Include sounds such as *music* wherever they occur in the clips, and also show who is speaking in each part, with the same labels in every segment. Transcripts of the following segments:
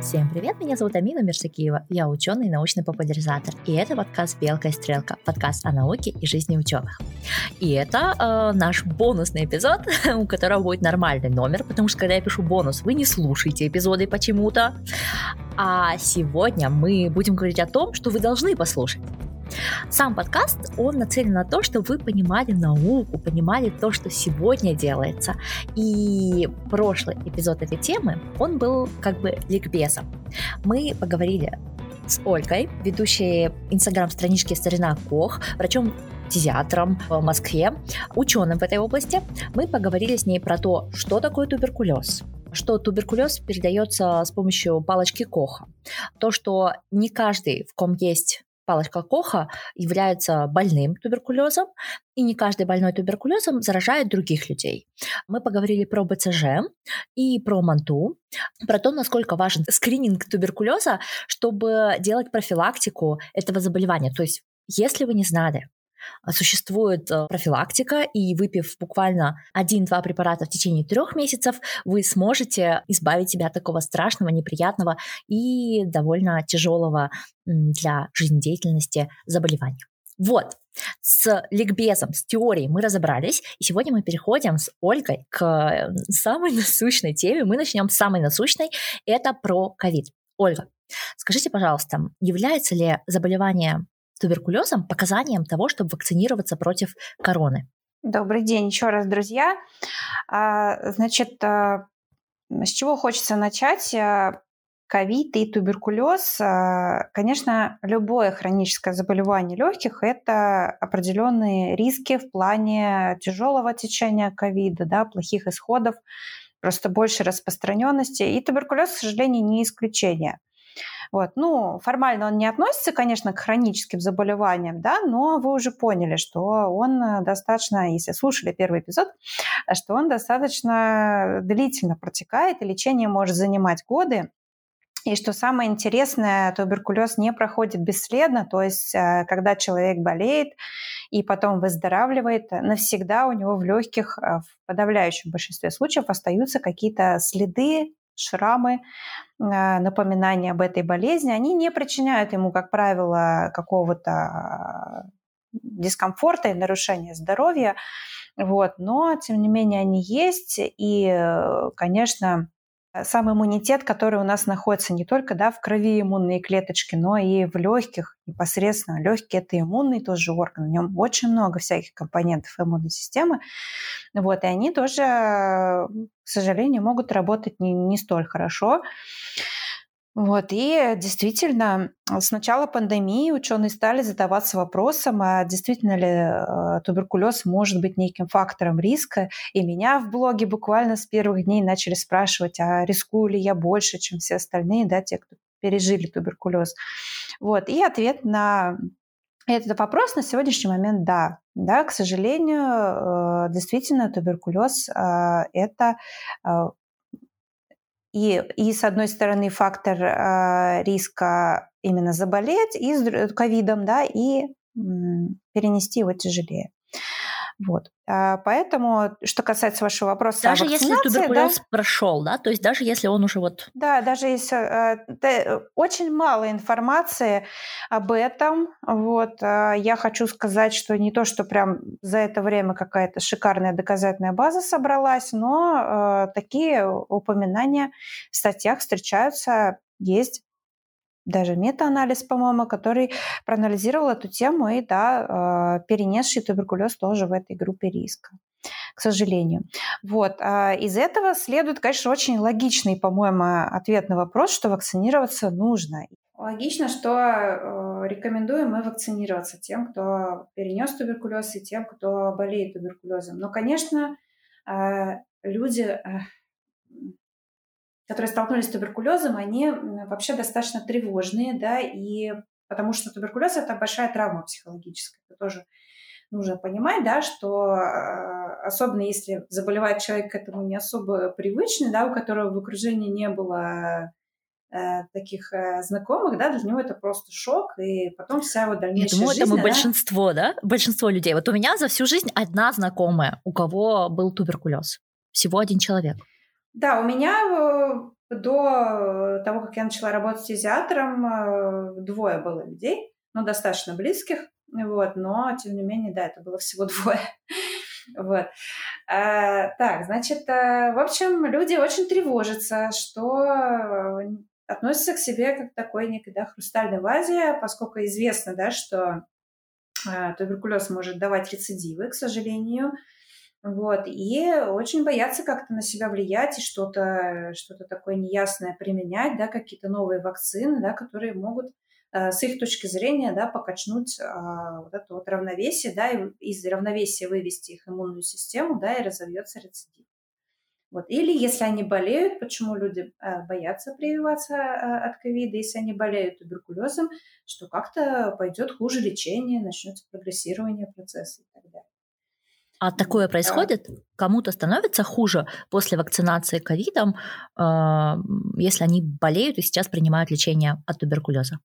Speaker 1: Всем привет, меня зовут Амина Мирсакиева, я ученый и научный популяризатор, и это подкаст «Белка и стрелка», подкаст о науке и жизни ученых. И это э, наш бонусный эпизод, *laughs* у которого будет нормальный номер, потому что когда я пишу бонус, вы не слушаете эпизоды почему-то. А сегодня мы будем говорить о том, что вы должны послушать. Сам подкаст, он нацелен на то, чтобы вы понимали науку, понимали то, что сегодня делается. И прошлый эпизод этой темы, он был как бы ликбезом. Мы поговорили с Ольгой, ведущей инстаграм-странички «Старина Кох», врачом педиатром в Москве, ученым в этой области. Мы поговорили с ней про то, что такое туберкулез, что туберкулез передается с помощью палочки Коха. То, что не каждый, в ком есть палочка Коха является больным туберкулезом, и не каждый больной туберкулезом заражает других людей. Мы поговорили про БЦЖ и про МАНТУ, про то, насколько важен скрининг туберкулеза, чтобы делать профилактику этого заболевания. То есть, если вы не знали, Существует э, профилактика, и выпив буквально один-два препарата в течение трех месяцев, вы сможете избавить себя от такого страшного, неприятного и довольно тяжелого для жизнедеятельности заболевания. Вот, с ликбезом, с теорией мы разобрались, и сегодня мы переходим с Ольгой к э, самой *laughs* насущной теме. Мы начнем с самой насущной, это про ковид. Ольга, скажите, пожалуйста, является ли заболевание туберкулезом показанием того, чтобы вакцинироваться против короны.
Speaker 2: Добрый день еще раз, друзья. А, значит, а, с чего хочется начать? А, ковид и туберкулез. Конечно, любое хроническое заболевание легких – это определенные риски в плане тяжелого течения ковида, да, плохих исходов, просто больше распространенности. И туберкулез, к сожалению, не исключение. Вот. Ну, формально он не относится, конечно, к хроническим заболеваниям, да, но вы уже поняли, что он э, достаточно, если слушали первый эпизод, что он достаточно длительно протекает, и лечение может занимать годы. И что самое интересное, туберкулез не проходит бесследно, то есть э, когда человек болеет и потом выздоравливает, навсегда у него в легких э, в подавляющем большинстве случаев остаются какие-то следы шрамы, а, напоминания об этой болезни, они не причиняют ему, как правило, какого-то а, дискомфорта и нарушения здоровья. Вот. Но, тем не менее, они есть. И, э, конечно, сам иммунитет, который у нас находится не только да, в крови иммунные клеточки, но и в легких непосредственно. Легкие – это иммунный тоже орган, в нем очень много всяких компонентов иммунной системы. Вот, и они тоже, к сожалению, могут работать не, не столь хорошо. Вот, и действительно, с начала пандемии ученые стали задаваться вопросом, а действительно ли э, туберкулез может быть неким фактором риска. И меня в блоге буквально с первых дней начали спрашивать, а рискую ли я больше, чем все остальные, да, те, кто пережили туберкулез. Вот, и ответ на этот вопрос на сегодняшний момент – да. Да, к сожалению, э, действительно, туберкулез э, – это и, и с одной стороны, фактор э, риска именно заболеть и с ковидом, да, и м, перенести его тяжелее. Вот. А, поэтому, что касается вашего вопроса
Speaker 1: Даже если туберкулез да, прошел, да, то есть даже если он уже вот...
Speaker 2: Да, даже если... Э, очень мало информации об этом. Вот. А, я хочу сказать, что не то, что прям за это время какая-то шикарная доказательная база собралась, но э, такие упоминания в статьях встречаются, есть даже метаанализ, по-моему, который проанализировал эту тему и, да, а, перенесший туберкулез тоже в этой группе риска к сожалению. Вот. А из этого следует, конечно, очень логичный, по-моему, ответ на вопрос, что вакцинироваться нужно. Логично, что э, рекомендуем мы вакцинироваться тем, кто перенес туберкулез и тем, кто болеет туберкулезом. Но, конечно, э, люди э, которые столкнулись с туберкулезом, они вообще достаточно тревожные, да, и потому что туберкулез – это большая травма психологическая. Это тоже нужно понимать, да, что а, особенно если заболевает человек к этому не особо привычный, да, у которого в окружении не было э, таких э, знакомых, да, для него это просто шок, и потом вся его дальнейшая
Speaker 1: Я думаю,
Speaker 2: жизнь...
Speaker 1: это мы да? большинство, да? Большинство людей. Вот у меня за всю жизнь одна знакомая, у кого был туберкулез. Всего один человек.
Speaker 2: Да, у меня до того, как я начала работать фтизиатром, двое было людей, ну, достаточно близких, вот, но, тем не менее, да, это было всего *laughs* двое. Вот. А, так, значит, в общем, люди очень тревожатся, что относятся к себе как к такой некой да, хрустальной вазе, поскольку известно, да, что э, туберкулез может давать рецидивы, к сожалению. Вот, и очень боятся как-то на себя влиять и что-то что такое неясное применять, да, какие-то новые вакцины, да, которые могут э, с их точки зрения да, покачнуть э, вот это вот равновесие, да, и из равновесия вывести их иммунную систему, да, и разовьется рецидив. Вот. Или если они болеют, почему люди э, боятся прививаться э, от ковида, если они болеют туберкулезом, что как-то пойдет хуже лечение, начнется прогрессирование процесса и так далее.
Speaker 1: А такое происходит? Кому-то становится хуже после вакцинации ковидом, э, если они болеют и сейчас принимают лечение от туберкулеза?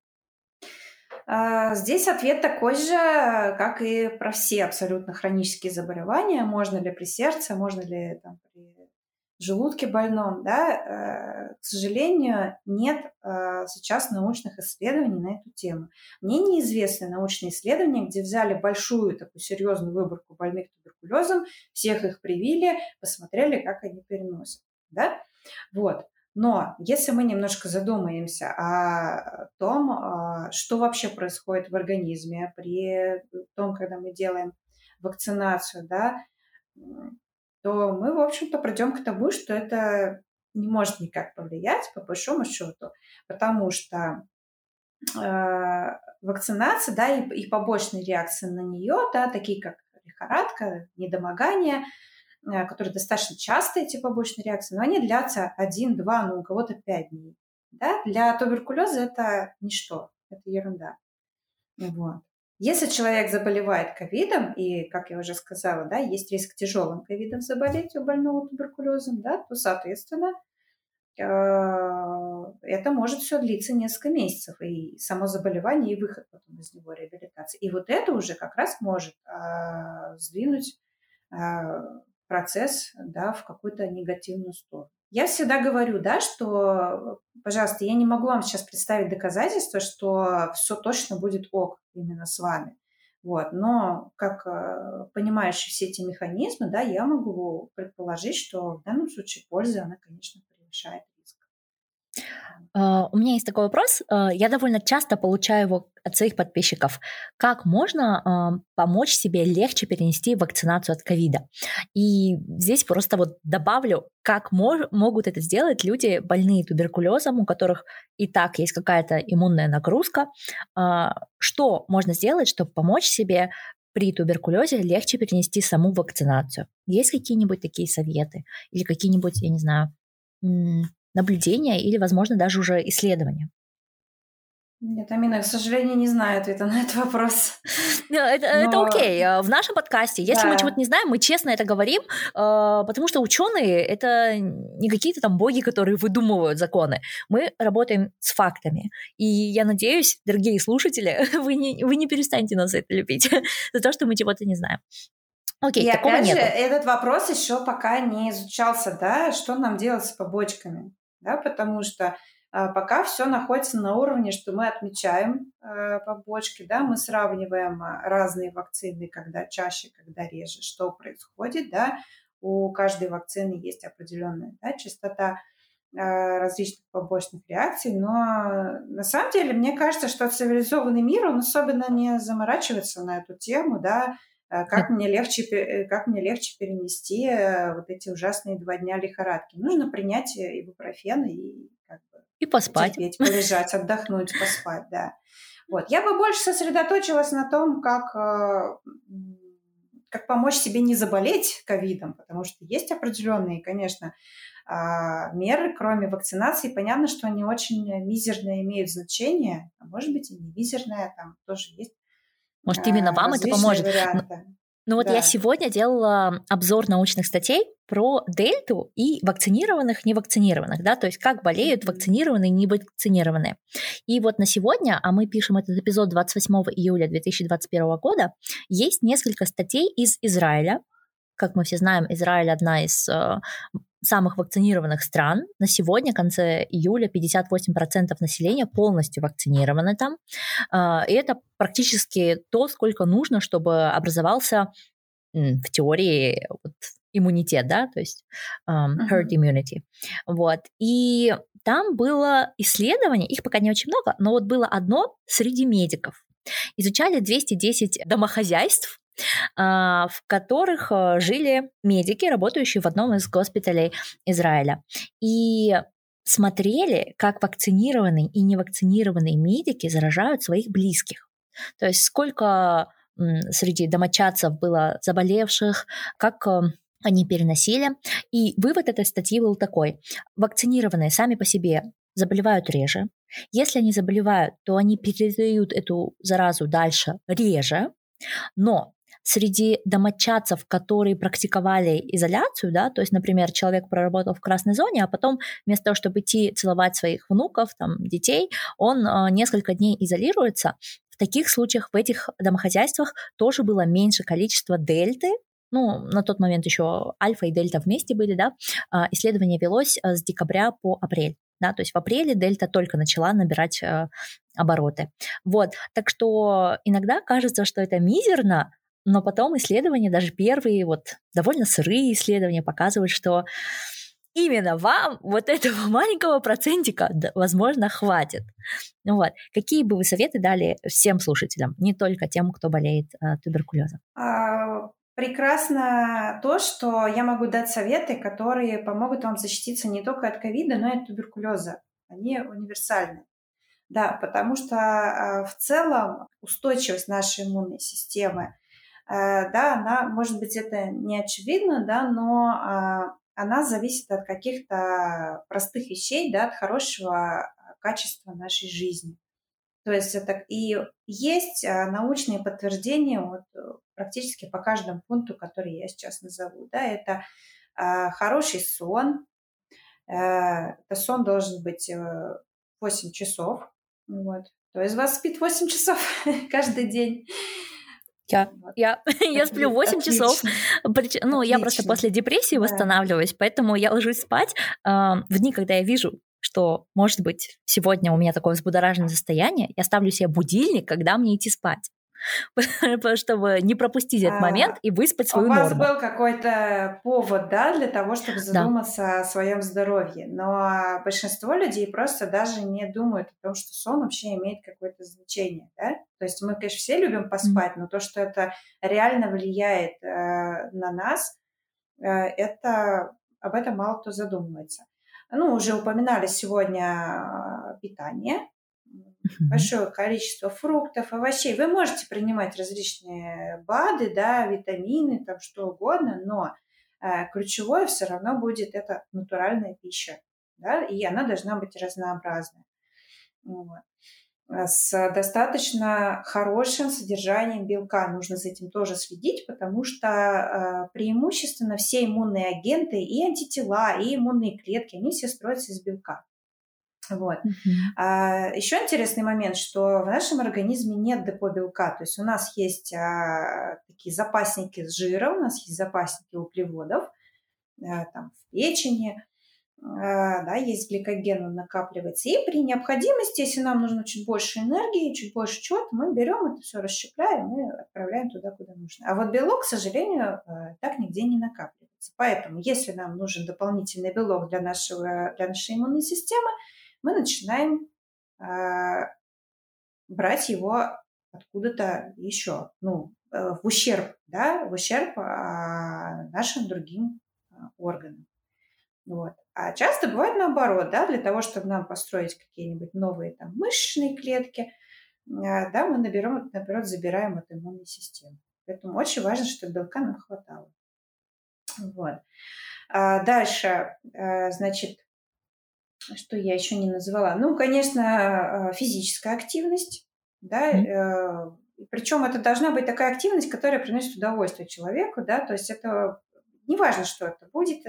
Speaker 2: А, здесь ответ такой же, как и про все абсолютно хронические заболевания. Можно ли при сердце, можно ли там, при желудке больном, да, э, к сожалению, нет э, сейчас научных исследований на эту тему. Мне неизвестны научные исследования, где взяли большую такую серьезную выборку больных туберкулезом, всех их привили, посмотрели, как они переносят, да, вот. Но если мы немножко задумаемся о том, э, что вообще происходит в организме при том, когда мы делаем вакцинацию, да, то мы, в общем-то, придем к тому, что это не может никак повлиять, по большому счету, потому что э, вакцинация, да, и, и побочные реакции на нее, да, такие как лихорадка, недомогание, э, которые достаточно часто, эти побочные реакции, но они длятся один, два, ну, у кого-то пять дней. Да? Для туберкулеза это ничто, это ерунда. Вот. Если человек заболевает ковидом, и, как я уже сказала, да, есть риск тяжелым ковидом заболеть у больного туберкулезом, да, то, соответственно, э, это может все длиться несколько месяцев, и само заболевание, и выход потом из него, реабилитация. И вот это уже как раз может э, сдвинуть э, процесс да, в какую-то негативную сторону. Я всегда говорю, да, что, пожалуйста, я не могу вам сейчас представить доказательства, что все точно будет ок именно с вами. Вот. Но как э, понимающий все эти механизмы, да, я могу предположить, что в данном случае польза, она, конечно, превышает
Speaker 1: Uh, у меня есть такой вопрос. Uh, я довольно часто получаю его от своих подписчиков. Как можно uh, помочь себе легче перенести вакцинацию от ковида? И здесь просто вот добавлю, как мож- могут это сделать люди, больные туберкулезом, у которых и так есть какая-то иммунная нагрузка. Что можно сделать, чтобы помочь себе при туберкулезе легче перенести саму вакцинацию? Есть какие-нибудь такие советы? Или какие-нибудь, я не знаю, наблюдения или, возможно, даже уже исследования?
Speaker 2: Нет, Амина, к сожалению, не знаю ответа на этот вопрос. *laughs*
Speaker 1: Это, Но... это окей. А, в нашем подкасте, если да. мы чего-то не знаем, мы честно это говорим, потому что ученые это не какие-то там боги, которые выдумывают законы. Мы работаем с фактами. И я надеюсь, дорогие слушатели, *laughs* вы не, вы не перестанете нас это любить *laughs* за то, что мы чего-то не знаем.
Speaker 2: Окей, и опять нету. же, этот вопрос еще пока не изучался, да, что нам делать с побочками да, потому что а, пока все находится на уровне, что мы отмечаем э, побочки, да, мы сравниваем а, разные вакцины, когда чаще, когда реже, что происходит, да, у каждой вакцины есть определенная да, частота э, различных побочных реакций, но на самом деле мне кажется, что цивилизованный мир, он особенно не заморачивается на эту тему, да, как мне легче, э, как мне легче перенести э, вот эти ужасные два дня лихорадки. Нужно принять ибупрофен и как бы
Speaker 1: и поспать,
Speaker 2: терпеть, полежать, отдохнуть, поспать, да. Вот. Я бы больше сосредоточилась на том, как, как помочь себе не заболеть ковидом, потому что есть определенные, конечно, а, меры, кроме вакцинации. Понятно, что они очень мизерные имеют значение, а может быть и не мизерное, там тоже есть
Speaker 1: может, именно вам это поможет. Варианты. Ну вот да. я сегодня делала обзор научных статей про дельту и вакцинированных, невакцинированных, да, то есть как болеют вакцинированные и невакцинированные. И вот на сегодня, а мы пишем этот эпизод 28 июля 2021 года, есть несколько статей из Израиля, Как мы все знаем, Израиль одна из э, самых вакцинированных стран. На сегодня, в конце июля, 58% населения полностью вакцинированы там. Э, и это практически то, сколько нужно, чтобы образовался в теории вот, иммунитет, да, то есть um, herd immunity. Вот. И там было исследование, их пока не очень много, но вот было одно среди медиков. Изучали 210 домохозяйств, в которых а, жили медики, работающие в одном из госпиталей Израиля. И смотрели, как вакцинированные и невакцинированные медики заражают своих близких. То есть сколько среди домочадцев было заболевших, как а, они переносили. И вывод этой статьи был такой. Вакцинированные сами по себе заболевают реже. Если они заболевают, то они передают эту заразу дальше реже. Но среди домочадцев, которые практиковали изоляцию, да, то есть, например, человек проработал в красной зоне, а потом вместо того, чтобы идти целовать своих внуков, там, детей, он э, несколько дней изолируется, в таких случаях в этих домохозяйствах тоже было меньше количество дельты, ну, на тот момент еще альфа и дельта вместе были, да, а, исследование велось э, с декабря по апрель. Да, то есть в апреле дельта только начала набирать э, обороты. Вот, так что иногда кажется, что это мизерно, но потом исследования, даже первые, вот довольно сырые исследования показывают, что именно вам вот этого *laughs* маленького процентика, возможно, хватит. Вот. Какие бы вы советы дали всем слушателям, не только тем, кто болеет э, туберкулезом?
Speaker 2: А, прекрасно то, что я могу дать советы, которые помогут вам защититься не только от ковида, но и от туберкулеза. Они универсальны. Да, потому что э, в целом устойчивость нашей иммунной системы, да, она, может быть, это не очевидно, да, но а, она зависит от каких-то простых вещей, да, от хорошего качества нашей жизни. То есть это и есть а, научные подтверждения вот, э, практически по каждому пункту, который я сейчас назову. Да, это э, хороший сон. Э, это сон должен быть э, 8 часов. Вот. То есть вас спит 8 часов *laughs* каждый день.
Speaker 1: Я, я, *laughs* я сплю 8 Отлично. часов. Ну, Отлично. я просто после депрессии да. восстанавливаюсь, поэтому я ложусь спать э, в дни, когда я вижу что, может быть, сегодня у меня такое взбудораженное состояние, я ставлю себе будильник, когда мне идти спать *laughs* чтобы не пропустить этот момент и выспать свою норму.
Speaker 2: У вас был какой-то повод, да, для того, чтобы задуматься о своем здоровье, но большинство людей просто даже не думают о том, что сон вообще имеет какое-то значение, да? То есть мы, конечно, все любим поспать, но то, что это реально влияет э, на нас, э, это об этом мало кто задумывается. Ну, уже упоминали сегодня а, питание, большое количество фруктов, овощей. Вы можете принимать различные БАДы, да, витамины, там что угодно, но э, ключевое все равно будет это натуральная пища, да, и она должна быть разнообразная. Вот. Э, с достаточно хорошим содержанием белка. Нужно за этим тоже следить, потому что э, преимущественно все иммунные агенты, и антитела, и иммунные клетки, они все строятся из белка. Вот. Uh-huh. А, еще интересный момент, что в нашем организме нет депо белка, то есть у нас есть а, такие запасники с жиром, у нас есть запасники углеводов, а, там в печени, а, да, есть гликоген, он накапливается. И при необходимости, если нам нужно чуть больше энергии, чуть больше чего-то, мы берем это все, расщепляем и отправляем туда, куда нужно. А вот белок, к сожалению, а, так нигде не накапливается. Поэтому, если нам нужен дополнительный белок для, нашего, для нашей иммунной системы, мы начинаем э, брать его откуда-то еще, ну, э, в ущерб, да, в ущерб э, нашим другим э, органам. Вот. А часто бывает наоборот, да, для того, чтобы нам построить какие-нибудь новые там мышечные клетки, э, да, мы наберем, наоборот, забираем от иммунной системы. Поэтому очень важно, чтобы белка нам хватало. Вот. А дальше, э, значит, что я еще не назвала? Ну, конечно, э, физическая активность, да, mm-hmm. причем это должна быть такая активность, которая приносит удовольствие человеку, да, то есть это не важно, что это будет,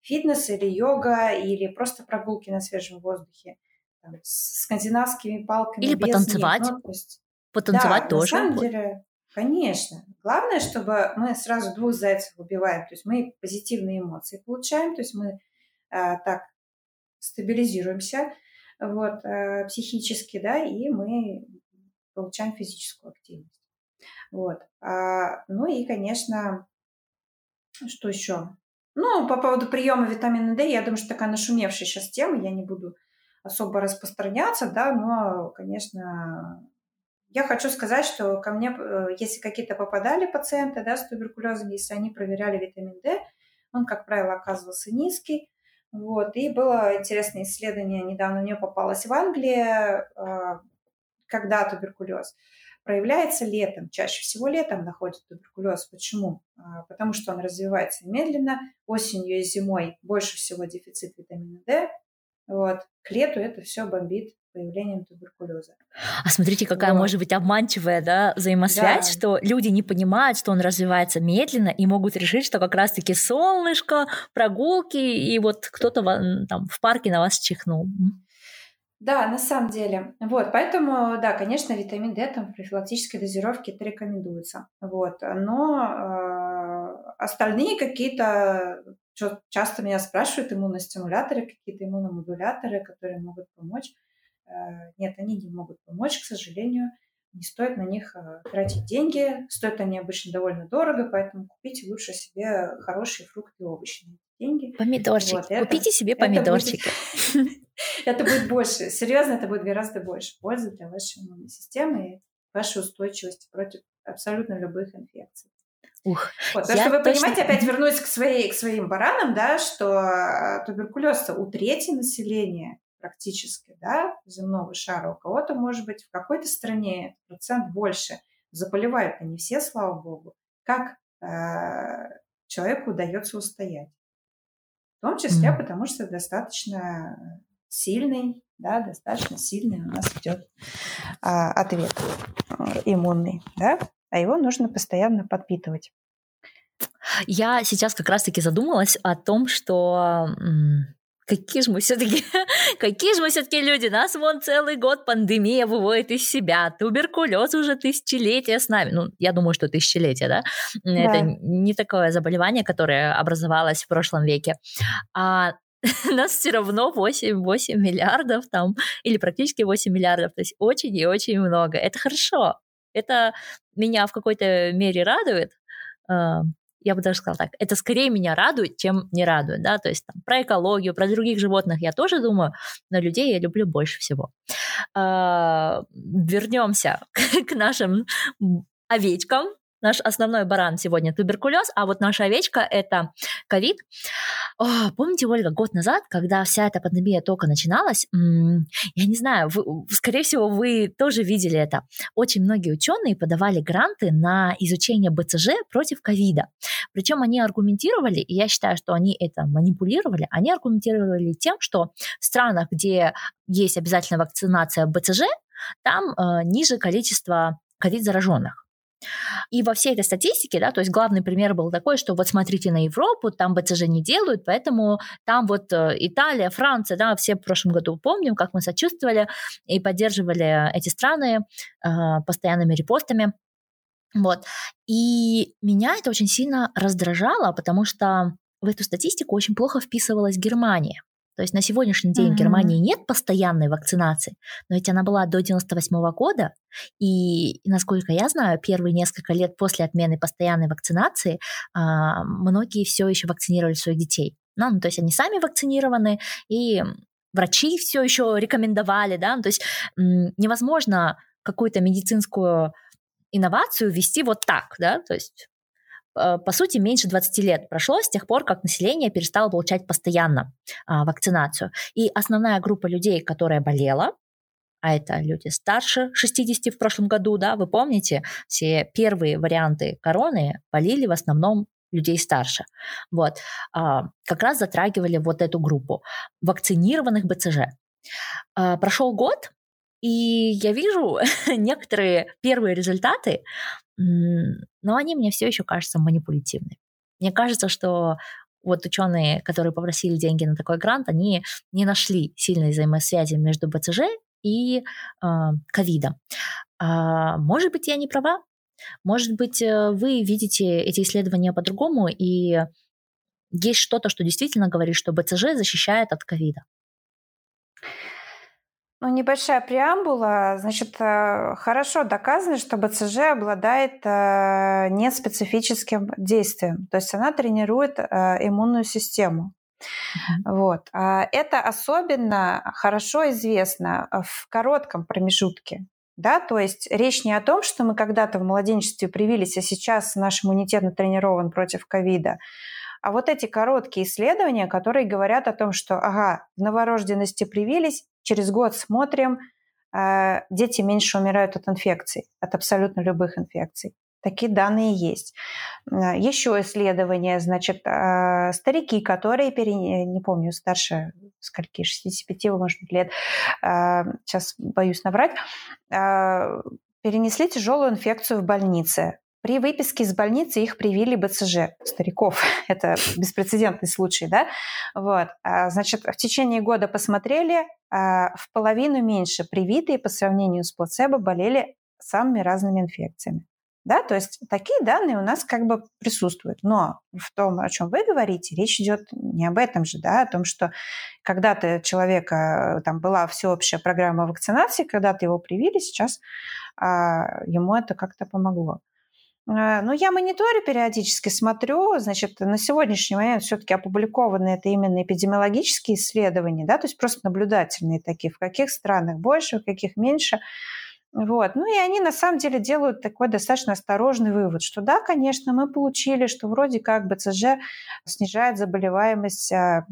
Speaker 2: фитнес или йога, или просто прогулки на свежем воздухе там, с скандинавскими палками.
Speaker 1: Или потанцевать. Них, ну, есть... Потанцевать да, тоже.
Speaker 2: На самом деле, Конечно. Главное, чтобы мы сразу двух зайцев убиваем. То есть мы позитивные эмоции получаем, то есть мы а, так стабилизируемся вот, а, психически, да, и мы получаем физическую активность. Вот. А, ну и, конечно, что еще? Ну, по поводу приема витамина D, я думаю, что такая нашумевшая сейчас тема, я не буду особо распространяться, да, но, конечно, я хочу сказать, что ко мне, э, если какие-то попадали пациенты да, с туберкулезом, если они проверяли витамин D, он, как правило, оказывался низкий. Вот. И было интересное исследование, недавно мне попалось в Англии, э, когда туберкулез проявляется летом. Чаще всего летом находит туберкулез. Почему? А, потому что он развивается медленно. Осенью и зимой больше всего дефицит витамина D. Вот. К лету это все бомбит появлением туберкулеза.
Speaker 1: А смотрите, какая вот. может быть обманчивая да, взаимосвязь, да. что люди не понимают, что он развивается медленно и могут решить, что как раз-таки солнышко, прогулки, и вот кто-то там в парке на вас чихнул.
Speaker 2: Да, на самом деле. Вот, поэтому, да, конечно, витамин D там в профилактической дозировке это рекомендуется. Вот, но э, остальные какие-то, часто меня спрашивают, иммуностимуляторы, какие-то иммуномодуляторы, которые могут помочь. Э, нет, они не могут помочь, к сожалению. Не стоит на них э, тратить деньги. Стоят они обычно довольно дорого, поэтому купите лучше себе хорошие фрукты и овощи деньги.
Speaker 1: Помидорчики. Вот, Купите это, себе помидорчики. *laughs*
Speaker 2: Это будет больше. Серьезно, это будет гораздо больше пользы для вашей иммунной системы и вашей устойчивости против абсолютно любых инфекций. Ух, вот, потому что вы точно... понимаете, опять вернусь к, своей, к своим баранам, да, что а, туберкулез у трети населения практически, да, земного шара, у кого-то, может быть, в какой-то стране процент больше. Заболевают они все, слава богу. Как э, человеку удается устоять? В том числе, mm. потому что достаточно сильный, да, достаточно сильный у нас идет а, ответ э, иммунный, да, а его нужно постоянно подпитывать.
Speaker 1: Я сейчас как раз-таки задумалась о том, что Какие же мы все-таки, *laughs* какие же мы все-таки люди? Нас вон целый год пандемия выводит из себя. Туберкулез уже тысячелетия с нами. Ну, я думаю, что тысячелетия, да? да. Это не такое заболевание, которое образовалось в прошлом веке. А *laughs* нас все равно 8, 8 миллиардов там, или практически 8 миллиардов, то есть очень и очень много. Это хорошо. Это меня в какой-то мере радует, а, я бы даже сказала так, это скорее меня радует, чем не радует, да, то есть там, про экологию, про других животных я тоже думаю, но людей я люблю больше всего. А, вернемся *laughs* к нашим овечкам, Наш основной баран сегодня туберкулез, а вот наша овечка это ковид. Помните, Ольга, год назад, когда вся эта пандемия только начиналась, я не знаю, вы, скорее всего, вы тоже видели это. Очень многие ученые подавали гранты на изучение БЦЖ против ковида. Причем они аргументировали, и я считаю, что они это манипулировали, они аргументировали тем, что в странах, где есть обязательная вакцинация БЦЖ, там э, ниже количество ковид зараженных. И во всей этой статистике, да, то есть главный пример был такой, что вот смотрите на Европу, там БЦЖ не делают, поэтому там вот э, Италия, Франция, да, все в прошлом году помним, как мы сочувствовали и поддерживали эти страны э, постоянными репостами. Вот. И меня это очень сильно раздражало, потому что в эту статистику очень плохо вписывалась Германия. То есть на сегодняшний день mm-hmm. в Германии нет постоянной вакцинации, но ведь она была до 98 года, и, насколько я знаю, первые несколько лет после отмены постоянной вакцинации а, многие все еще вакцинировали своих детей. Ну, ну, то есть они сами вакцинированы, и врачи все еще рекомендовали, да, ну, то есть невозможно какую-то медицинскую инновацию вести вот так, да, то есть по сути, меньше 20 лет прошло с тех пор, как население перестало получать постоянно а, вакцинацию. И основная группа людей, которая болела, а это люди старше 60 в прошлом году, да, вы помните, все первые варианты короны болели в основном людей старше. Вот. А, как раз затрагивали вот эту группу вакцинированных БЦЖ. А, прошел год, и я вижу *laughs* некоторые первые результаты, но они мне все еще кажутся манипулятивными. Мне кажется, что вот ученые, которые попросили деньги на такой грант, они не нашли сильной взаимосвязи между БЦЖ и а, ковидом. Э, может быть, я не права, Может быть, э, вы видите эти исследования по-другому, и есть что-то, что действительно говорит, что БЦЖ защищает от ковида?
Speaker 2: Ну, небольшая преамбула. Значит, э, хорошо доказано, что БЦЖ обладает э, неспецифическим действием. То есть она тренирует э, иммунную систему. Mm-hmm. Вот. А это особенно хорошо известно в коротком промежутке. Да, то есть речь не о том, что мы когда-то в младенчестве привились, а сейчас наш иммунитет натренирован против ковида, а вот эти короткие исследования, которые говорят о том, что, ага, в новорожденности привились, через год смотрим, э, дети меньше умирают от инфекций, от абсолютно любых инфекций. Такие данные есть. Э, Еще исследования, значит, э, старики, которые, пере... не помню, старше скольки, 65, может быть, лет, сейчас боюсь наврать, перенесли тяжелую инфекцию в больнице. При выписке из больницы их привили БЦЖ стариков. *laughs* Это беспрецедентный случай, да? Вот. А, значит, в течение года посмотрели, а, в половину меньше привитые по сравнению с плацебо болели самыми разными инфекциями. Да, то есть такие данные у нас как бы присутствуют. Но в том, о чем вы говорите, речь идет не об этом же, да, о том, что когда-то человека там была всеобщая программа вакцинации, когда-то его привили, сейчас а, ему это как-то помогло. Э, ну, я мониторю периодически, смотрю, значит, на сегодняшний момент все-таки опубликованы это именно эпидемиологические исследования, да, то есть просто наблюдательные такие, в каких странах больше, в каких меньше. Вот. Ну и они на самом деле делают такой достаточно осторожный вывод, что да, конечно, мы получили, что вроде как БЦЖ снижает заболеваемость а,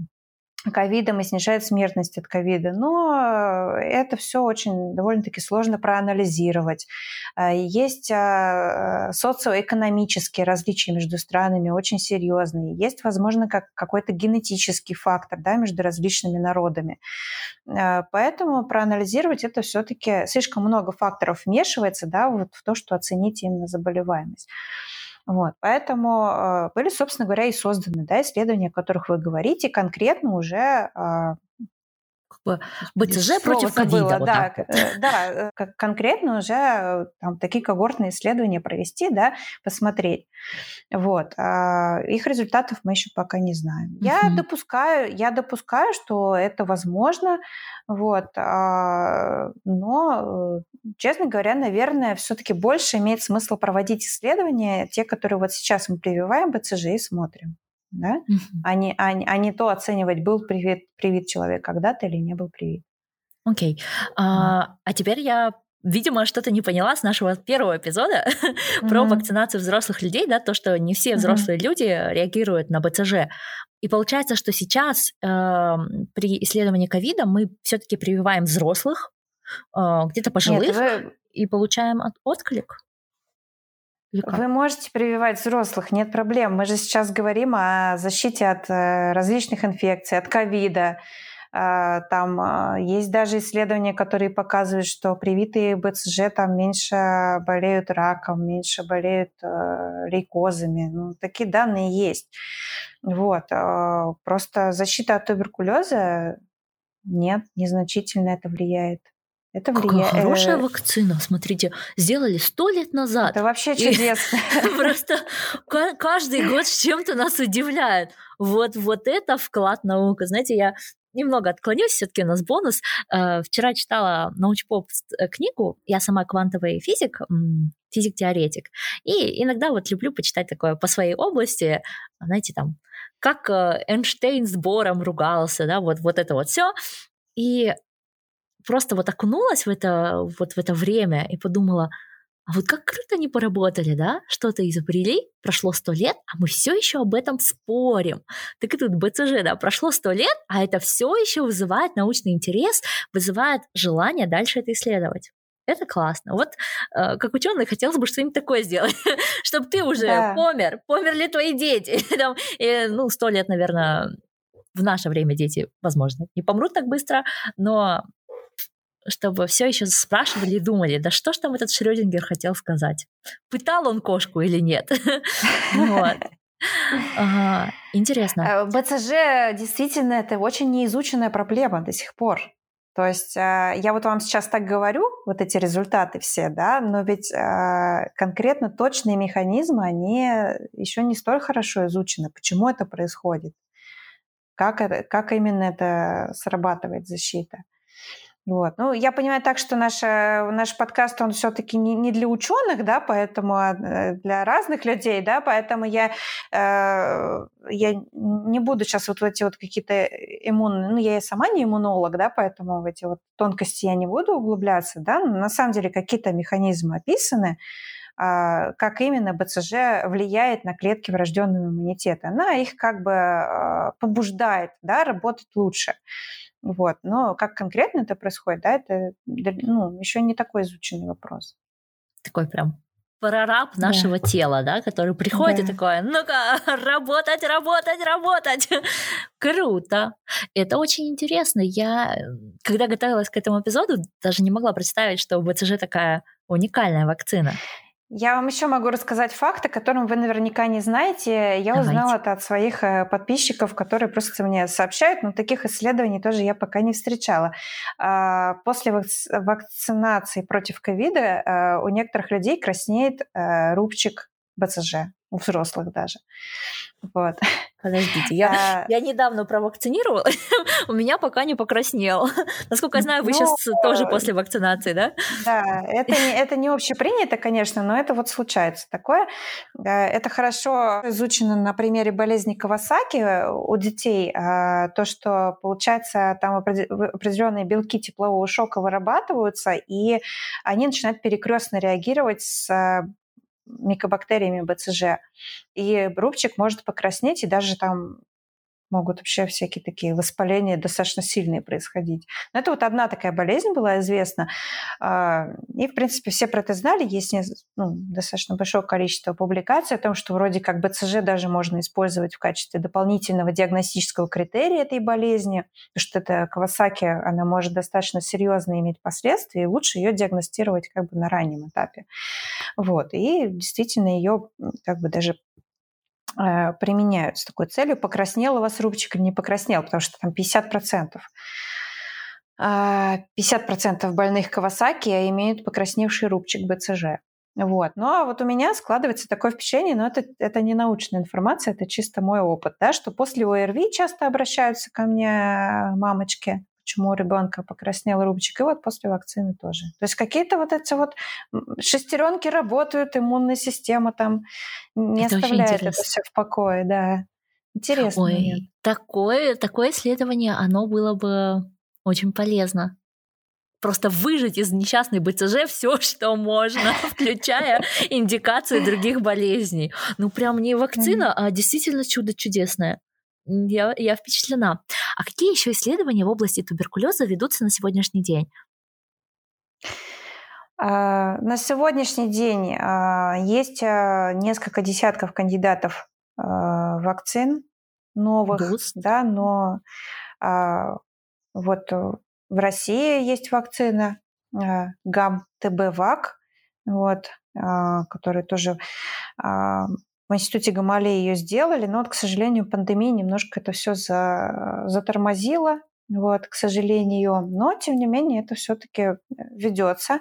Speaker 2: ковидом и снижает смертность от ковида. Но это все очень довольно-таки сложно проанализировать. А, есть а, социоэкономические различия между странами очень серьезные. Есть, возможно, как какой-то генетический фактор да, между различными народами. Поэтому проанализировать это все-таки слишком много факторов вмешивается да, вот в то, что оценить именно заболеваемость. Вот. Поэтому э, были, собственно говоря, и созданы да, исследования, о которых вы говорите, конкретно уже
Speaker 1: бы БЦЖ против ковида. Вот
Speaker 2: да, э, да, э, конкретно уже э, там, такие когортные исследования провести, да, посмотреть. Вот. А их результатов мы еще пока не знаем. Угу. Я допускаю, я допускаю, что это возможно, вот, а, но, честно говоря, наверное, все-таки больше имеет смысл проводить исследования, те, которые вот сейчас мы прививаем БЦЖ и смотрим да? Угу. А, не, а, а не то оценивать, был привит, привит человек когда-то или не был привит.
Speaker 1: Окей. Okay. А, а теперь я видимо, что-то не поняла с нашего первого эпизода mm-hmm. *laughs* про вакцинацию взрослых людей, да, то, что не все взрослые mm-hmm. люди реагируют на БЦЖ. И получается, что сейчас э, при исследовании ковида мы все-таки прививаем взрослых, э, где-то пожилых, Нет, вы... и получаем от- отклик.
Speaker 2: Вы можете прививать взрослых, нет проблем. Мы же сейчас говорим о защите от э, различных инфекций, от ковида. А, там а, есть даже исследования, которые показывают, что привитые БЦЖ там меньше болеют раком, меньше болеют э, лейкозами. Ну, такие данные есть. Вот. А, просто защита от туберкулеза нет, незначительно это влияет.
Speaker 1: Это. Какая хорошая э, вакцина, смотрите, сделали сто лет назад.
Speaker 2: Это вообще чудесно. *laughs*
Speaker 1: Просто каждый год с чем-то нас удивляет. Вот, вот это вклад наука. Знаете, я немного отклонюсь, все-таки у нас бонус. Э, вчера читала научпоп э, книгу, я сама квантовый физик, физик-теоретик, и иногда вот люблю почитать такое по своей области, знаете, там, как Эйнштейн с Бором ругался, да, вот, вот это вот все. И просто вот окунулась в это, вот в это время и подумала, а вот как круто они поработали, да? Что-то изобрели, прошло сто лет, а мы все еще об этом спорим. Так и тут БЦЖ, да, прошло сто лет, а это все еще вызывает научный интерес, вызывает желание дальше это исследовать. Это классно. Вот э, как ученый хотелось бы что-нибудь такое сделать, *laughs* чтобы ты уже да. помер, померли твои дети. *laughs* Там, и, ну, сто лет, наверное, в наше время дети, возможно, не помрут так быстро, но чтобы все еще спрашивали и думали, да что ж там этот Шрёдингер хотел сказать? Пытал он кошку или нет? *laughs* Интересно.
Speaker 2: Э, БЦЖ действительно это очень неизученная проблема до сих пор. То есть э, я вот вам сейчас так говорю, вот эти результаты все, да, но ведь э, конкретно точные механизмы, они еще не столь хорошо изучены. Почему это происходит? Как, это, как именно это срабатывает защита? Вот. Ну, я понимаю так, что наш, наш подкаст, он все-таки не, не для ученых, да, поэтому а, э, для разных людей, да, поэтому я, э, я не буду сейчас вот в эти вот какие-то иммунные, ну, я и сама не иммунолог, да, поэтому в эти вот тонкости я не буду углубляться, да, но на самом деле какие-то механизмы описаны, э, как именно БЦЖ влияет на клетки врожденного иммунитета. Она их как бы э, побуждает, да, работать лучше. Вот. Но как конкретно это происходит, да, это ну, еще не такой изученный вопрос.
Speaker 1: Такой прям прораб нашего да. тела, да, который приходит да. и такой, ну-ка, *laughs* работать, работать, работать. *laughs* Круто. Это очень интересно. Я, когда готовилась к этому эпизоду, даже не могла представить, что у БЦЖ такая уникальная вакцина.
Speaker 2: Я вам еще могу рассказать факт, о котором вы наверняка не знаете. Я Давайте. узнала это от своих э, подписчиков, которые просто мне сообщают, но таких исследований тоже я пока не встречала. А, после вакцинации против ковида э, у некоторых людей краснеет э, рубчик БЦЖ, у взрослых даже.
Speaker 1: Вот. Подождите, я, а... я недавно провакцинировала, *laughs* у меня пока не покраснел. *laughs* Насколько я знаю, вы ну, сейчас тоже после вакцинации, да?
Speaker 2: Да, это не, это не общепринято, конечно, но это вот случается такое. Э, это хорошо изучено на примере болезни Кавасаки у детей. То, что, получается, там определенные белки теплового шока вырабатываются, и они начинают перекрестно реагировать с микобактериями БЦЖ. И рубчик может покраснеть и даже там могут вообще всякие такие воспаления достаточно сильные происходить. Но это вот одна такая болезнь была известна. А, и, в принципе, все про это знали. Есть ну, достаточно большое количество публикаций о том, что вроде как БЦЖ даже можно использовать в качестве дополнительного диагностического критерия этой болезни, потому что это Кавасаки, она может достаточно серьезно иметь последствия, и лучше ее диагностировать как бы на раннем этапе. Вот. И действительно ее как бы даже применяют с такой целью. Покраснел у вас рубчик или не покраснел, потому что там 50%. 50% а, больных Кавасаки имеют покрасневший рубчик БЦЖ. Вот. Ну а вот у меня складывается такое впечатление, но это, это не научная информация, это чисто мой опыт, да, что после ОРВИ часто обращаются ко мне э, мамочки почему у ребенка покраснел рубчик, и вот после вакцины тоже. То есть какие-то вот эти вот шестеренки работают, иммунная система там не это оставляет это все в покое, да. Интересно.
Speaker 1: Ой, такое, такое исследование, оно было бы очень полезно. Просто выжить из несчастной БЦЖ *laughs* все, что можно, *laughs* включая *laughs* индикации других болезней. Ну, прям не вакцина, а действительно чудо чудесное. Я, я впечатлена. А какие еще исследования в области туберкулеза ведутся на сегодняшний день?
Speaker 2: А, на сегодняшний день а, есть а, несколько десятков кандидатов вакцин новых, Буст. да, но вот в России есть вакцина ГАМ-ТБ-ВАК, вот, который тоже в институте Гамалеи ее сделали, но, вот, к сожалению, пандемия немножко это все за, затормозила вот, к сожалению. Но, тем не менее, это все-таки э, ведется.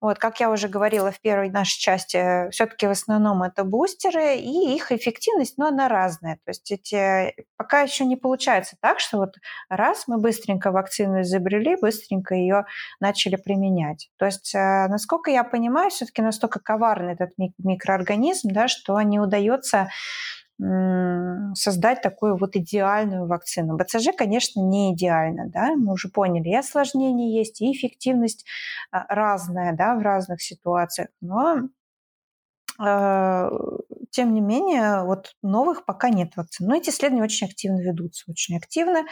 Speaker 2: Вот, как я уже говорила в первой нашей части, все-таки в основном это бустеры, и их эффективность, но она разная. То есть эти пока еще не получается так, что вот раз мы быстренько вакцину изобрели, быстренько ее начали применять. То есть, э, насколько я понимаю, все-таки настолько коварный этот микроорганизм, да, что не удается создать такую вот идеальную вакцину. БЦЖ, конечно, не идеально, да, мы уже поняли, и осложнения есть, и эффективность а, разная, да, в разных ситуациях, но э, тем не менее, вот новых пока нет вакцин. Но эти исследования очень активно ведутся, очень активно.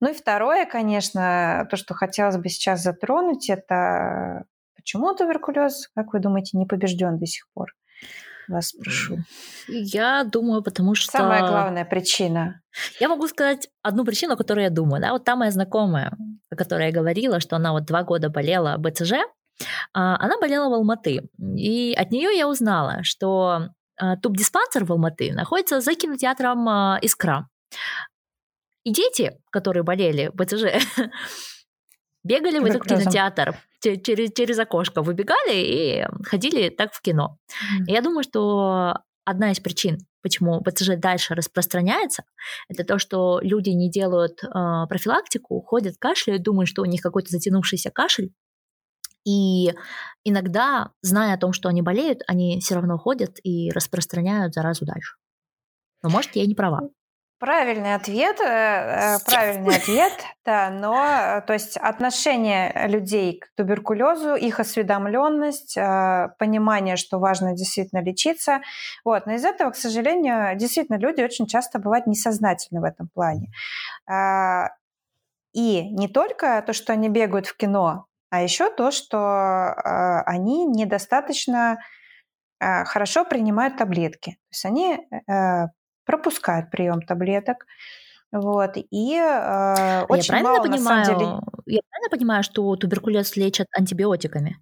Speaker 2: Ну и второе, конечно, то, что хотелось бы сейчас затронуть, это почему туберкулез, как вы думаете, не побежден до сих пор? Вас спрошу?
Speaker 1: Я думаю, потому что...
Speaker 2: Самая главная причина.
Speaker 1: Я могу сказать одну причину, о которой я думаю. Да? Вот та моя знакомая, о которой я говорила, что она вот два года болела БЦЖ, а, она болела в Алматы. И от нее я узнала, что а, туб-диспансер в Алматы находится за кинотеатром а, «Искра». И дети, которые болели БЦЖ, *laughs* Бегали в этот кинотеатр, через, через окошко выбегали и ходили так в кино. Mm. Я думаю, что одна из причин, почему БЦЖ дальше распространяется, это то, что люди не делают э, профилактику, ходят, кашляют, думают, что у них какой-то затянувшийся кашель, и иногда, зная о том, что они болеют, они все равно ходят и распространяют заразу дальше. Но может, я не права.
Speaker 2: Правильный ответ, э, э, правильный ответ, да, но э, то есть отношение людей к туберкулезу, их осведомленность, понимание, что важно действительно лечиться, вот, но из этого, к сожалению, действительно люди очень часто бывают несознательны в этом плане. А, и не только то, что они бегают в кино, а еще то, что они недостаточно хорошо принимают таблетки. То есть они пропускают прием таблеток. Вот. И э, очень я мало,
Speaker 1: понимаю,
Speaker 2: на самом деле...
Speaker 1: Я правильно понимаю, что туберкулез лечат антибиотиками?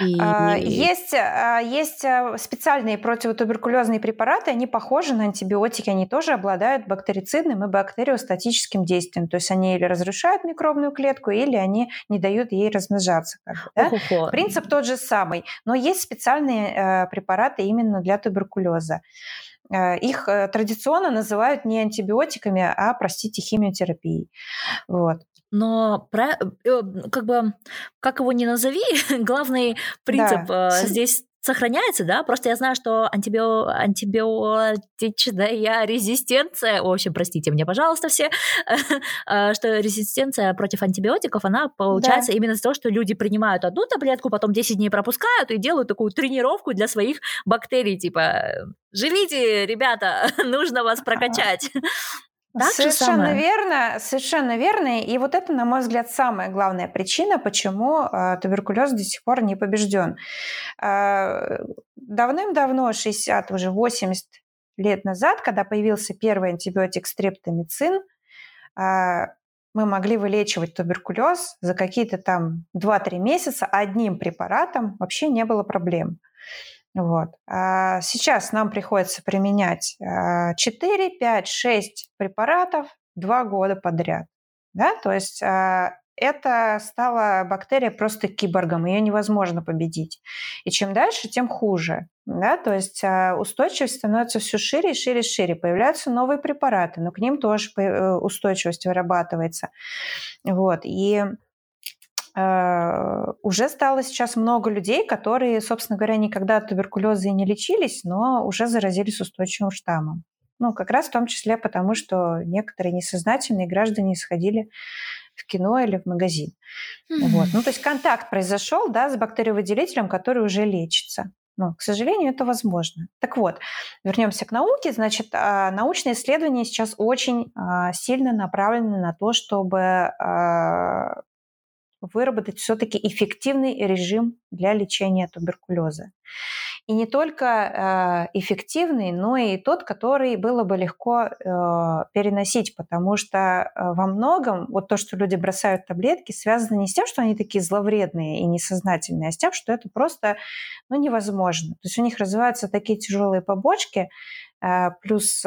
Speaker 2: И... А, есть, а, есть а, специальные противотуберкулезные препараты, они похожи на антибиотики, они тоже обладают бактерицидным и бактериостатическим действием. То есть они или разрушают микробную клетку, или они не дают ей размножаться. Как да? Принцип тот же самый. Но есть специальные э, препараты именно для туберкулеза. Э, их э, традиционно называют не антибиотиками, а, простите, химиотерапией. Вот.
Speaker 1: Но про, как бы, как его ни назови, *laughs* главный принцип да. здесь сохраняется, да, просто я знаю, что антибио... антибиотичная резистенция, в общем, простите мне, пожалуйста, все, э, *laughs* что резистенция против антибиотиков, она получается да. именно из-за того, что люди принимают одну таблетку, потом 10 дней пропускают и делают такую тренировку для своих бактерий, типа, живите, ребята, *laughs* нужно вас прокачать. *laughs*
Speaker 2: Так совершенно верно, совершенно верно. И вот это, на мой взгляд, самая главная причина, почему э, туберкулез до сих пор не побежден. Э, давным-давно, 60, уже 80 лет назад, когда появился первый антибиотик стрептомицин, э, мы могли вылечивать туберкулез за какие-то там 2-3 месяца одним препаратом, вообще не было проблем. Вот. А сейчас нам приходится применять 4, 5, 6 препаратов 2 года подряд. Да? То есть а, это стала бактерия просто киборгом, ее невозможно победить. И чем дальше, тем хуже. Да? То есть а, устойчивость становится все шире и шире и шире. Появляются новые препараты, но к ним тоже э, устойчивость вырабатывается. Вот. И уже стало сейчас много людей, которые, собственно говоря, никогда от туберкулеза и не лечились, но уже заразились устойчивым штаммом. Ну, как раз в том числе потому, что некоторые несознательные граждане сходили в кино или в магазин. Mm-hmm. Вот. Ну, то есть контакт произошел да, с бактериовыделителем, который уже лечится. Но, к сожалению, это возможно. Так вот, вернемся к науке. Значит, а, научные исследования сейчас очень а, сильно направлены на то, чтобы а, выработать все-таки эффективный режим для лечения туберкулеза. И не только э, эффективный, но и тот, который было бы легко э, переносить, потому что э, во многом вот то, что люди бросают таблетки, связано не с тем, что они такие зловредные и несознательные, а с тем, что это просто ну, невозможно. То есть у них развиваются такие тяжелые побочки, э, плюс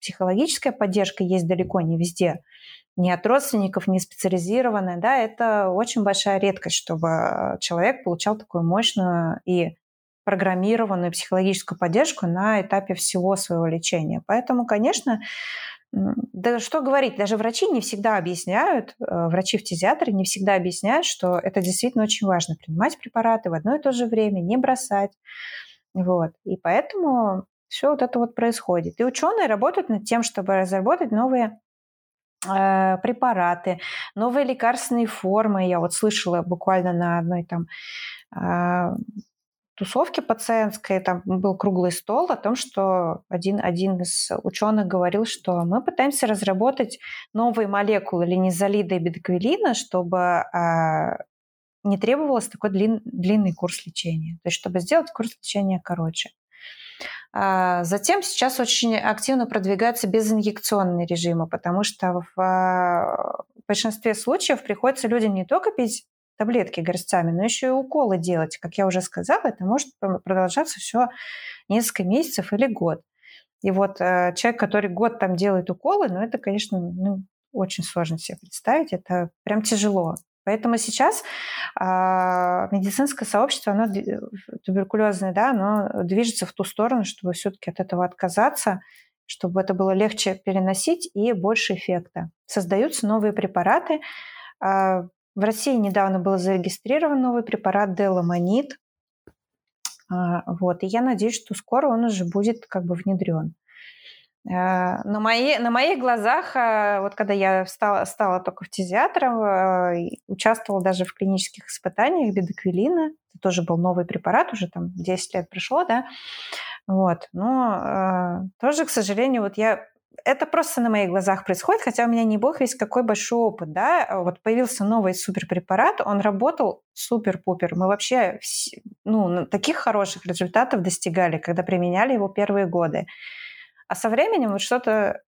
Speaker 2: психологическая поддержка есть далеко не везде не от родственников, не специализированная, да, это очень большая редкость, чтобы человек получал такую мощную и программированную психологическую поддержку на этапе всего своего лечения. Поэтому, конечно, да что говорить, даже врачи не всегда объясняют, э, врачи-фтизиатры не всегда объясняют, что это действительно очень важно, принимать препараты в одно и то же время, не бросать. Вот. И поэтому все вот это вот происходит. И ученые работают над тем, чтобы разработать новые Э, препараты, новые лекарственные формы. Я вот слышала буквально на одной там э, тусовке пациентской, там был круглый стол о том, что один, один из ученых говорил, что мы пытаемся разработать новые молекулы линизолида и бедоквилина, чтобы э, не требовалось такой длин, длинный курс лечения, то есть чтобы сделать курс лечения короче. А, затем сейчас очень активно продвигаются безинъекционные режимы, потому что в а, большинстве случаев приходится людям не только пить таблетки горстями, но еще и уколы делать. Как я уже сказала, это может продолжаться все несколько месяцев или год. И вот э, человек, который год там делает уколы, ну это, конечно, ну, очень сложно себе представить, это прям тяжело. Поэтому сейчас э, медицинское сообщество, оно туберкулезное, да, оно движется в ту сторону, чтобы все-таки от этого отказаться, чтобы это было легче переносить и больше эффекта. Создаются новые препараты. Э, в России недавно был зарегистрирован новый препарат Деламонид. Э, вот, и я надеюсь, что скоро он уже будет как бы внедрен. Э, на, мои, на моих глазах, э, вот когда я стала, стала только фтизиатром, э, участвовала даже в клинических испытаниях бедоквилина. Это тоже был новый препарат, уже там 10 лет прошло, да. Вот. Но тоже, к сожалению, вот я это просто на моих глазах происходит, хотя у меня не бог весь какой большой опыт, да, вот появился новый суперпрепарат, он работал супер-пупер, мы вообще ну, таких хороших результатов достигали, когда применяли его первые годы. А со временем вот что-то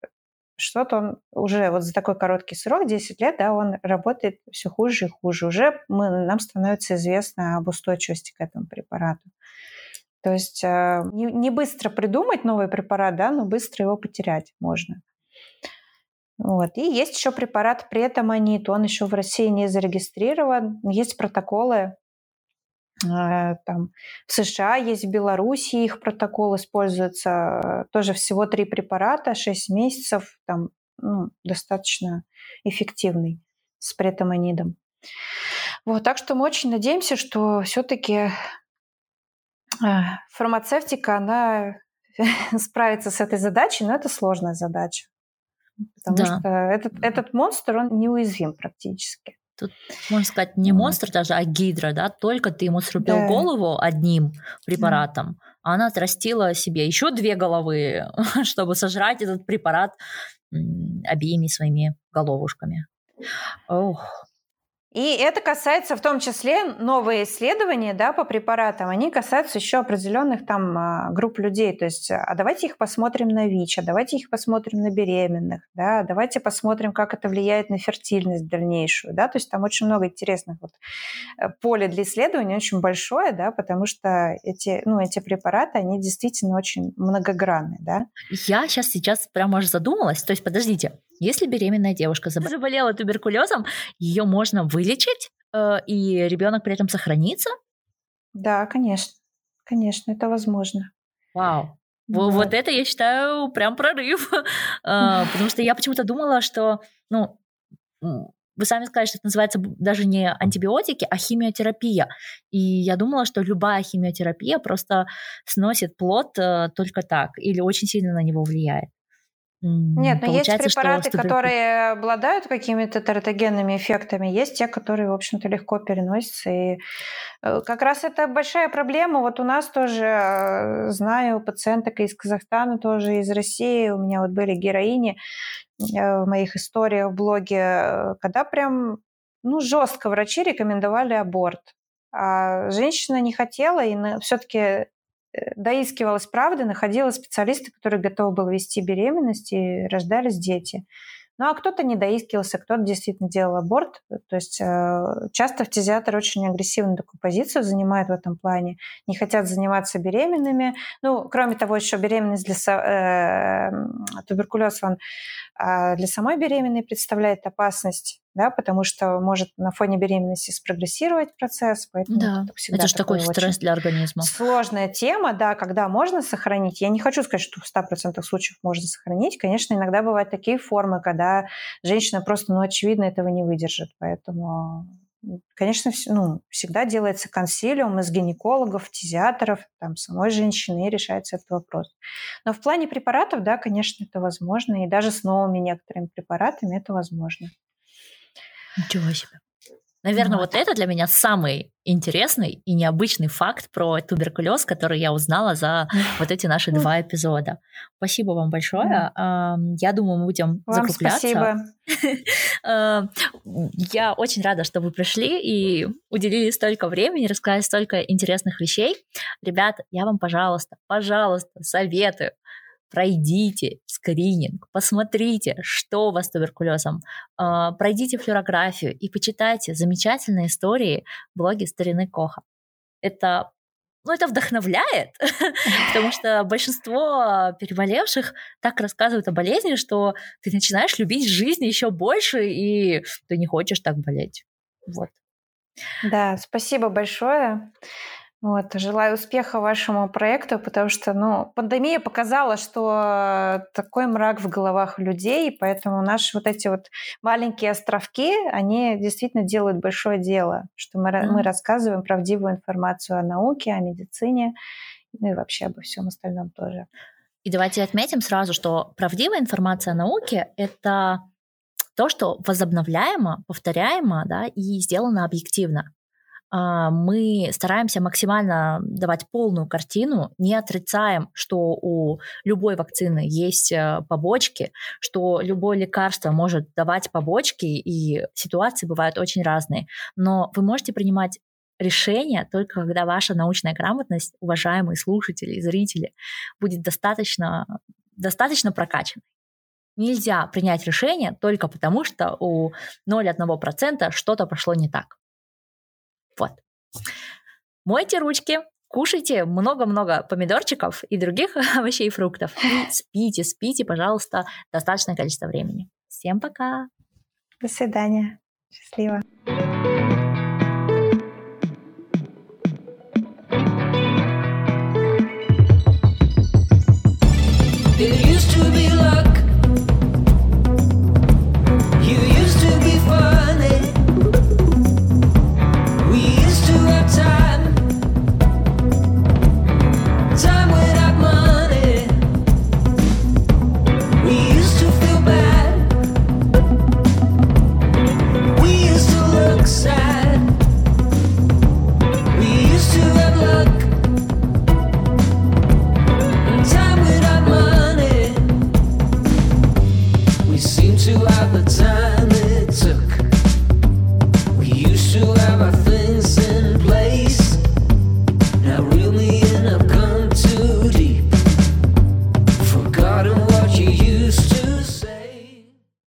Speaker 2: что-то он уже вот за такой короткий срок, 10 лет, да, он работает все хуже и хуже. Уже мы, нам становится известно об устойчивости к этому препарату. То есть э, не, не быстро придумать новый препарат, да, но быстро его потерять можно. Вот. И есть еще препарат претамонит, он еще в России не зарегистрирован. Есть протоколы там, в США есть, в Беларуси их протокол используется. Тоже всего три препарата, 6 месяцев, там, ну, достаточно эффективный с претамонидом. Вот, так что мы очень надеемся, что все-таки э, фармацевтика, она *laughs* справится с этой задачей, но это сложная задача. Потому да. что этот, этот монстр, он неуязвим практически.
Speaker 1: Тут, можно сказать, не монстр даже, а гидра, да, только ты ему срубил да. голову одним препаратом, а она отрастила себе еще две головы, *laughs* чтобы сожрать этот препарат обеими своими головушками. Ох,
Speaker 2: и это касается в том числе новые исследования да, по препаратам, они касаются еще определенных там а, групп людей. То есть, а давайте их посмотрим на ВИЧ, а давайте их посмотрим на беременных, да, давайте посмотрим, как это влияет на фертильность дальнейшую. Да? То есть там очень много интересных вот э, поле для исследований, очень большое, да, потому что эти, ну, эти препараты, они действительно очень многогранные. Да?
Speaker 1: Я сейчас, сейчас прямо аж задумалась. То есть, подождите, если беременная девушка заболела туберкулезом, ее можно вылечить, э, и ребенок при этом сохранится?
Speaker 2: Да, конечно. Конечно, это возможно.
Speaker 1: Вау. Вот. вот это, я считаю, прям прорыв. *laughs* А, потому что я почему-то думала, что, ну, вы сами сказали, что это называется даже не антибиотики, а химиотерапия. И я думала, что любая химиотерапия просто сносит плод э, только так или очень сильно на него влияет.
Speaker 2: Нет, но есть препараты, что которые обладают какими-то тератогенными эффектами, есть те, которые, в общем-то, легко переносятся. И э, как раз это большая проблема. Вот у нас тоже, э, знаю, пациенток из Казахстана, тоже из России, у меня вот были героини э, в моих историях в блоге, когда прям ну, жестко врачи рекомендовали аборт. А женщина не хотела, и все-таки доискивалась правды, находила специалиста, который готов был вести беременность, и рождались дети. Ну а кто-то не доискивался, кто-то действительно делал аборт. То есть э, часто фтизиатры очень агрессивную такую позицию занимают в этом плане, не хотят заниматься беременными. Ну, кроме того, еще беременность для э, туберкулез, он э, для самой беременной представляет опасность да, потому что может на фоне беременности спрогрессировать процесс, поэтому
Speaker 1: да. это, всегда это же такой стресс для организма.
Speaker 2: Сложная тема, да, когда можно сохранить. Я не хочу сказать, что в 100% случаев можно сохранить. Конечно, иногда бывают такие формы, когда женщина просто, ну, очевидно, этого не выдержит, поэтому Конечно, ну, всегда делается консилиум из гинекологов, фтизиатров, там, самой женщины, и решается этот вопрос. Но в плане препаратов, да, конечно, это возможно, и даже с новыми некоторыми препаратами это возможно.
Speaker 1: Ничего себе. Наверное, вот. вот это для меня самый интересный и необычный факт про туберкулез, который я узнала за *laughs* вот эти наши два эпизода. Спасибо вам большое. Я думаю, мы будем вам закругляться.
Speaker 2: Спасибо. *laughs*
Speaker 1: Я очень рада, что вы пришли и уделили столько времени, рассказали столько интересных вещей. Ребят, я вам, пожалуйста, пожалуйста, советую пройдите скрининг, посмотрите, что у вас с туберкулезом, а, пройдите флюорографию и почитайте замечательные истории в блоге Старины Коха. Это ну, это вдохновляет, *laughs* потому что большинство переболевших так рассказывают о болезни, что ты начинаешь любить жизнь еще больше, и ты не хочешь так болеть. Вот.
Speaker 2: Да, спасибо большое. Вот, желаю успеха вашему проекту, потому что, ну, пандемия показала, что такой мрак в головах людей, поэтому наши вот эти вот маленькие островки, они действительно делают большое дело, что мы, mm. мы рассказываем правдивую информацию о науке, о медицине, ну и вообще обо всем остальном тоже.
Speaker 1: И давайте отметим сразу, что правдивая информация о науке — это то, что возобновляемо, повторяемо да, и сделано объективно. А, мы стараемся максимально давать полную картину, не отрицаем, что у любой вакцины есть э, побочки, что любое лекарство может давать побочки, и ситуации бывают очень разные. Но вы можете принимать решение только когда ваша научная грамотность, уважаемые слушатели и зрители, будет достаточно, достаточно прокачанной. Нельзя принять решение только потому, что у 0,1% что-то пошло не так. Вот. Мойте ручки, кушайте много-много помидорчиков и других *laughs* овощей и фруктов. Спите, спите, пожалуйста, достаточное количество времени. Всем пока.
Speaker 2: До свидания. Счастливо.